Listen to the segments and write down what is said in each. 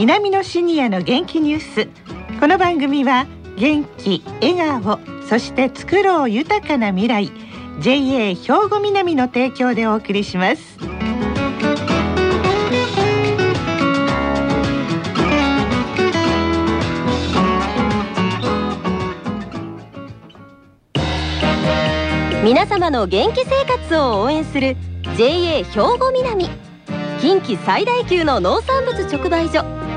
南のシニアの元気ニュース。この番組は元気笑顔そして作ろう豊かな未来 JA 兵庫南の提供でお送りします。皆様の元気生活を応援する JA 兵庫南。近畿最大級の農産物直売所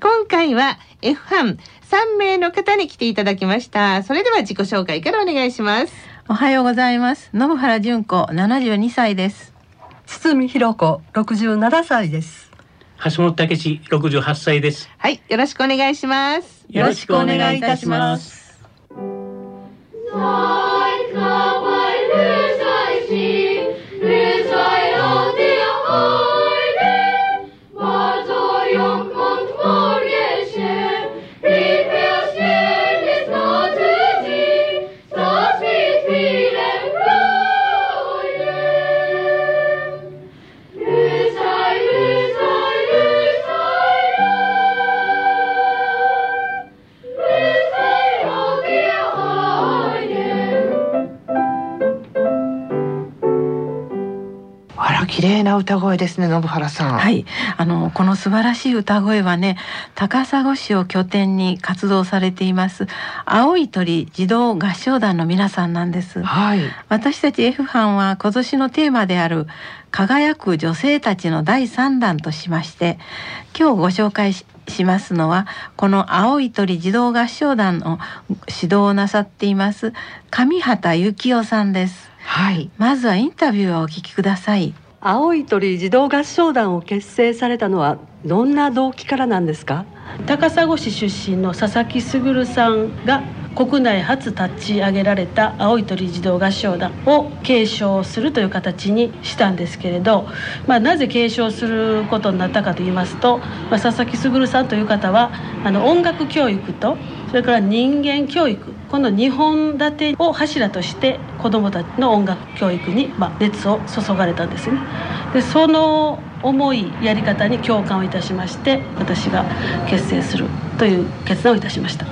今回は F 班3名の方に来ていただきました。それでは自己紹介からお願いします。おはようございます。信原純子、72歳です。堤弘子、67歳です。橋本武史、68歳です。はい、よろしくお願いします。よろしくお願いいたします。な歌声ですね信原さん。はい。あのこの素晴らしい歌声はね高砂市を拠点に活動されています青い鳥児童合唱団の皆さんなんです、はい、私たち F 班は今年のテーマである輝く女性たちの第3弾としまして今日ご紹介しますのはこの青い鳥児童合唱団の指導をなさっています上畑幸男さんです。はい、まずはインタビューをお聞きください。青い鳥児童合唱団を結成されたのはどんな動機からなんですか？高砂市出身の佐々木卓さんが国内初立ち上げられた青い鳥児童合唱団を継承するという形にしたんですけれど、まあ、なぜ継承することになったかと言いますと、まあ、佐々木卓さんという方はあの音楽教育とそれから人間教育この2本立てを柱として子どもたちの音楽教育に、まあ、熱を注がれたんですね。でその思いやり方に共感をいたしまして私が結成するという決断をいたしました。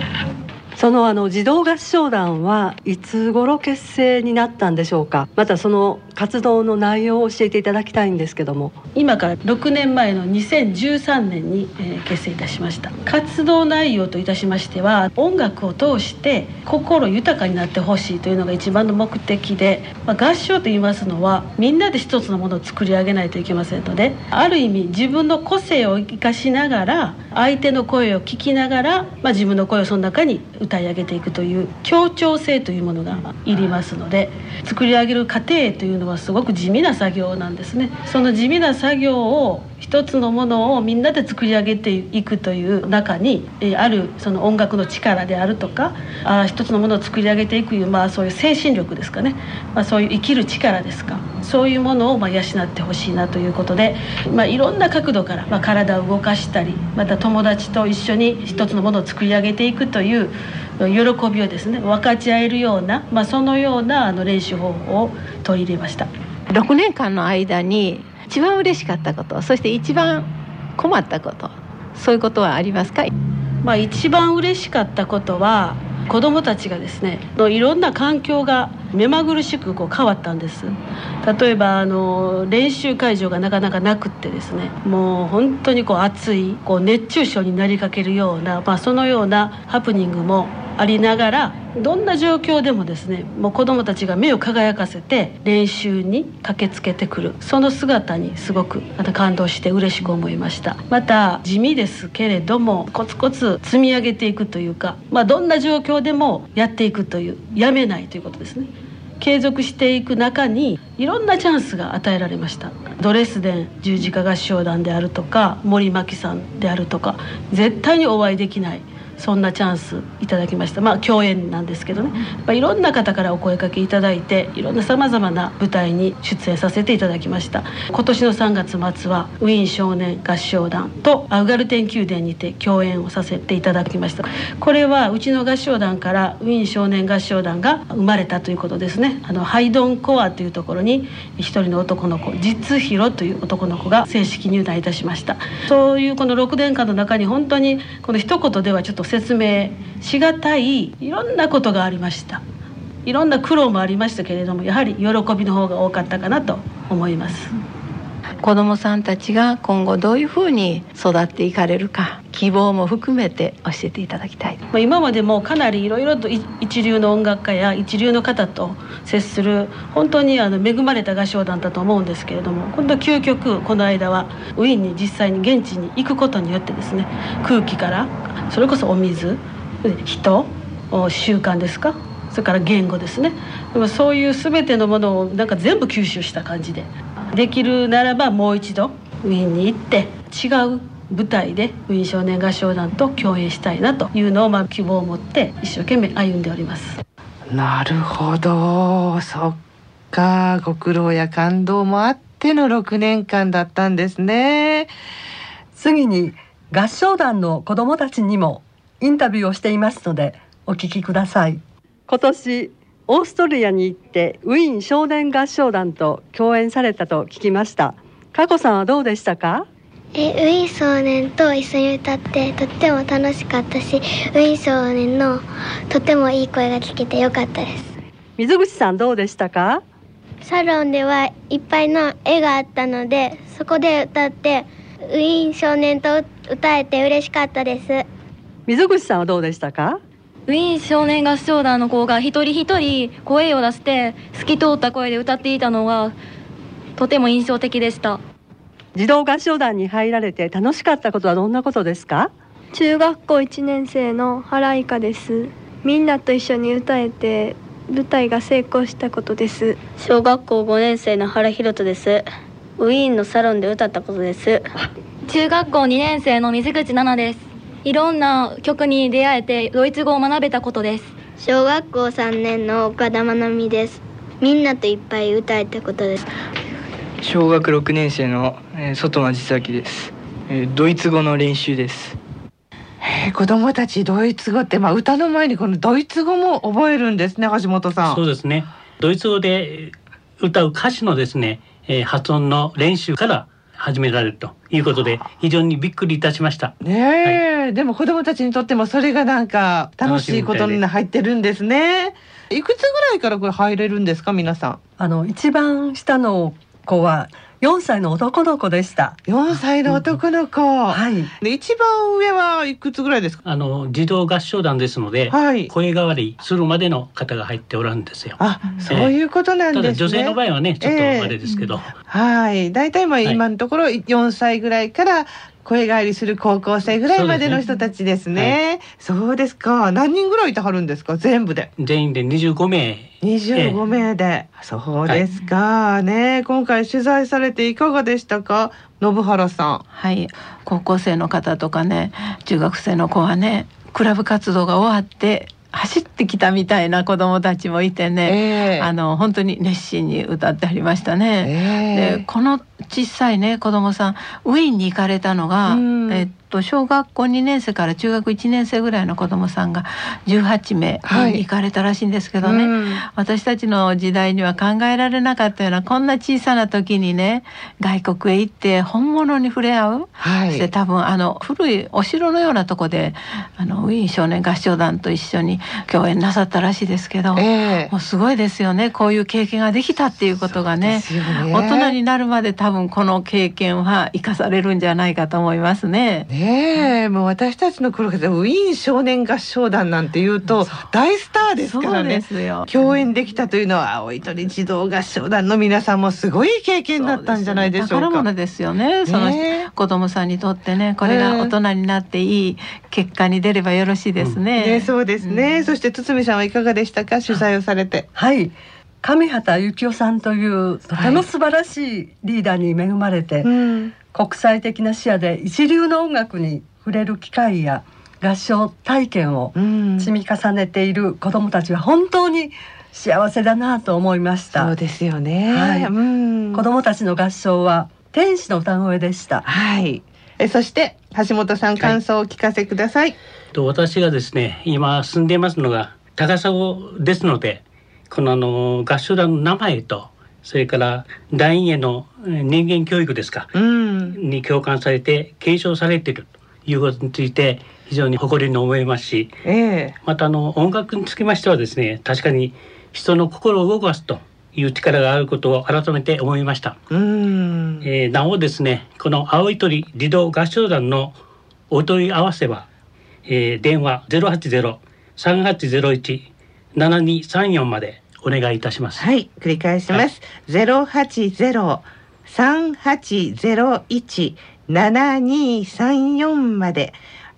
そのあの児童合唱団はいつ頃結成になったんでしょうか？またその活動の内容を教えていただきたいんですけども。今から6年前の2013年に、え、結成いたしました。活動内容といたしましては音楽を通して心豊かになってほしいというのが一番の目的で、まあ、合唱といいますのはみんなで一つのものを作り上げないといけませんのである意味自分の個性を生かしながら相手の声を聞きながら、まあ、自分の声をその中に歌い上げていくという協調性というものがいりますので作り上げる過程というのはすごく地味な作業なんですね。その地味な作業を一つのものをみんなで作り上げていくという中に、えあるその音楽の力であるとかあ一つのものを作り上げていくいう、まあ、そういう精神力ですかね、まあ、そういう生きる力ですか。そういうものをま養ってほしいなということで、まあ、いろんな角度から、ま、体を動かしたりまた友達と一緒に一つのものを作り上げていくという喜びをですね分かち合えるような、まあ、そのようなあの練習方法を取り入れました。6年間の間に一番嬉しかったことそして一番困ったことそういうことはありますか、まあ、一番嬉しかったことは子どもたちがですねのいろんな環境が目まぐるしくこう変わったんです。例えばあの練習会場がなかなかなくってですねもう本当にこう暑いこう熱中症になりかけるような、まあ、そのようなハプニングもありながらどんな状況でもですねもう子どもたちが目を輝かせて練習に駆けつけてくる。その姿にすごくまた感動して嬉しく思いました。また地味ですけれどもコツコツ積み上げていくというか、まあ、どんな状況でもやっていくというやめないということですね。継続していく中にいろんなチャンスが与えられました。ドレスデン十字架合唱団であるとか森牧さんであるとか絶対にお会いできない。そんなチャンスいただきました。まあ共演なんですけどね。やっぱいろんな方からお声かけいただいていろんなさまざまな舞台に出演させていただきました。今年の3月末はウィーン少年合唱団とアウガルテン宮殿にて共演をさせていただきました。これはうちの合唱団からウィーン少年合唱団が生まれたということですね。あのハイドンコアというところに一人の男の子実弘という男の子が正式入団いたしました。そういうこの6年間の中に本当にこの一言ではちょっと説明しがたいいろんなことがありました。いろんな苦労もありましたけれどもやはり喜びの方が多かったかなと思います。子どもさんたちが今後どういうふうに育っていかれるか希望も含めて教えていただきたい。今までもかなりいろいろと一流の音楽家や一流の方と接する本当にあの恵まれた合唱団だと思うんですけれども今度究極この間はウィーンに実際に現地に行くことによってですね空気からそれこそお水人？習慣ですか？それから言語ですね。でもそういう全てのものをなんか全部吸収した感じで。できるならばもう一度ウィーンに行って違う舞台でウィーン少年合唱団と共演したいなというのをまあ希望を持って一生懸命歩んでおります。なるほど。そっか。ご苦労や感動もあっての6年間だったんですね。次に合唱団の子どもたちにもインタビューをしていますのでお聞きください。今年オーストリアに行ってウィーン少年合唱団と共演されたと聞きました。佳子さんはどうでしたか？えウィーン少年と一緒に歌ってとっても楽しかったしウィーン少年のとてもいい声が聞けてよかったです。水口さんどうでしたか？サロンではいっぱいの絵があったのでそこで歌ってウィーン少年と歌えて嬉しかったです。水口さんはどうでしたか？ウィーン少年合唱団の子が一人一人声を出して透き通った声で歌っていたのがとても印象的でした。児童合唱団に入られて楽しかったことはどんなことですか？中学校1年生の原井香です。みんなと一緒に歌えて舞台が成功したことです。小学校5年生の原ひろとです。ウィーンのサロンで歌ったことです中学校2年生の水口奈々です。いろんな曲に出会えてドイツ語を学べたことです。小学校3年の岡田真奈美です。みんなといっぱい歌えたことです。小学6年生の、えー、外間千咲です、えー、ドイツ語の練習です。えー、子供たちドイツ語ってまあ歌の前にこのドイツ語も覚えるんですね橋本さん。そうですね。ドイツ語で歌う歌詞のですね、えー、発音の練習から始められるということで非常にびっくりいたしました。ねえ、はい、でも子どもたちにとってもそれがなんか楽しいことに入ってるんですね。いくつぐらいからこれ入れるんですか皆さん？あの一番下の子は4歳の男の子でした。4歳の男の子、はい。で一番上はいくつぐらいですか？あの児童合唱団ですので、はい、声変わりするまでの方が入っておらんですよ。あそういうことなんですね、女性の場合はねちょっとあれですけど、えー、はい。大体まあ今のところ4歳ぐらいから声変わりする高校生ぐらいまでの人たちですね。そう、ねはい、ですか。何人ぐらいいてはるんですか？全部で。全員で25名。25名で、えー、そうですか、はい、ね。今回取材されていかがでしたか？信原さん。はい。高校生の方とかね、中学生の子はね、クラブ活動が終わって走ってきたみたいな子供たちもいてね、えー、あの本当に熱心に歌ってありましたね。えー、でこの小さいね子供さん。ウィーンに行かれたのが、えっと小学校2年生から中学1年生ぐらいの子供さんが18名行かれたらしいんですけどね、はい、私たちの時代には考えられなかったようなこんな小さな時にね外国へ行って本物に触れ合う、はい、そして多分あの古いお城のようなとこであのウィーン少年合唱団と一緒に共演なさったらしいですけど、えー、もうすごいですよね。こういう経験ができたっていうことがね、ね、大人になるまで多分この経験は生かされるんじゃないかと思いますね。ねねえ、もう私たちの頃からウィーン少年合唱団なんていうと大スターですからね共演できたというのは青い鳥児童合唱団の皆さんもすごい経験だったんじゃないでしょうか。宝物ですよね。その子供さんにとってね、これが大人になっていい結果に出ればよろしいですね。ねそうですね、うん、そして堤さんはいかがでしたか取材をされて。はい。上畑幸男さんというとても素晴らしいリーダーに恵まれて、はいうん、国際的な視野で一流の音楽に触れる機会や合唱体験を積み重ねている子どもたちは本当に幸せだなと思いました。そうですよね。はい、うん、子どもたちの合唱は天使の歌声でした。はい。えそして橋本さん感想をお聞かせください。はい、と私がですね今住んでいますのが高砂ですのでこのあの合唱団の名前とそれから団員への人間教育ですか、うん、に共感されて継承されているということについて非常に誇りに思いますし、えー、またあの音楽につきましてはですね確かに人の心を動かすという力があることを改めて思いました。うん、えー、なおですねこの青い鳥児童合唱団のお問い合わせは、えー、電話080-3801-7234までお願いいたします。はい、繰り返します。ゼロ八ゼロ三八ゼロ一七二三四まで。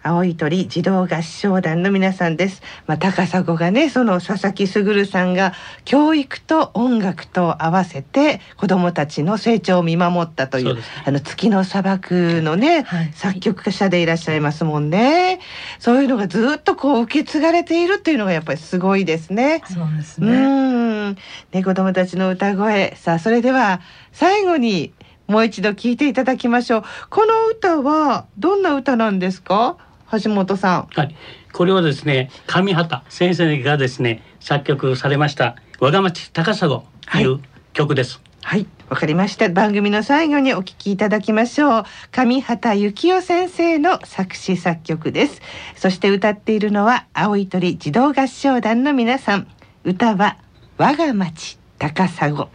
青い鳥児童合唱団の皆さんです。まあ、高砂がね、その佐々木卓さんが教育と音楽と合わせて子どもたちの成長を見守ったという、うあの月の砂漠のね、はい、作曲者でいらっしゃいますもんね。そういうのがずっとこう受け継がれているっていうのがやっぱりすごいですね。そうですね。うん。ね、子どもたちの歌声。さあ、それでは最後にもう一度聞いていただきましょう。この歌はどんな歌なんですか？橋本さん。はい。これはですね、上畑先生がですね、作曲されました、我が町高砂という曲です。はい。わ、かりました。番組の最後にお聞きいただきましょう。上畑幸男先生の作詞作曲です。そして歌っているのは、青い鳥児童合唱団の皆さん。歌は、我が町高砂。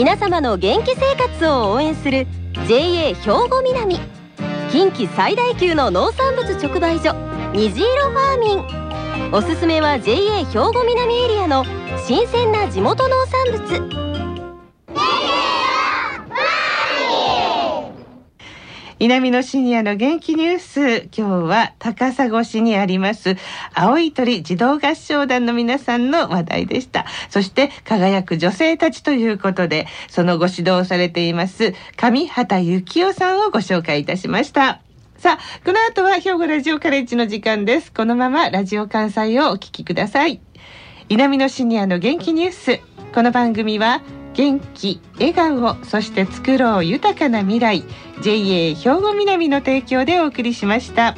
皆様の元気生活を応援する JA 兵庫南。近畿最大級の農産物直売所虹色ファーミン。おすすめは JA 兵庫南エリアの新鮮な地元農産物。南のシニアの元気ニュース。今日は高砂市にあります青い鳥児童合唱団の皆さんの話題でした。そして輝く女性たちということでそのご指導されています上畑幸男さんをご紹介いたしました。さあこの後は兵庫ラジオカレッジの時間です。このままラジオ関西をお聞きください。南のシニアの元気ニュース。この番組は元気笑顔そして作ろう豊かな未来 JA 兵庫南の提供でお送りしました。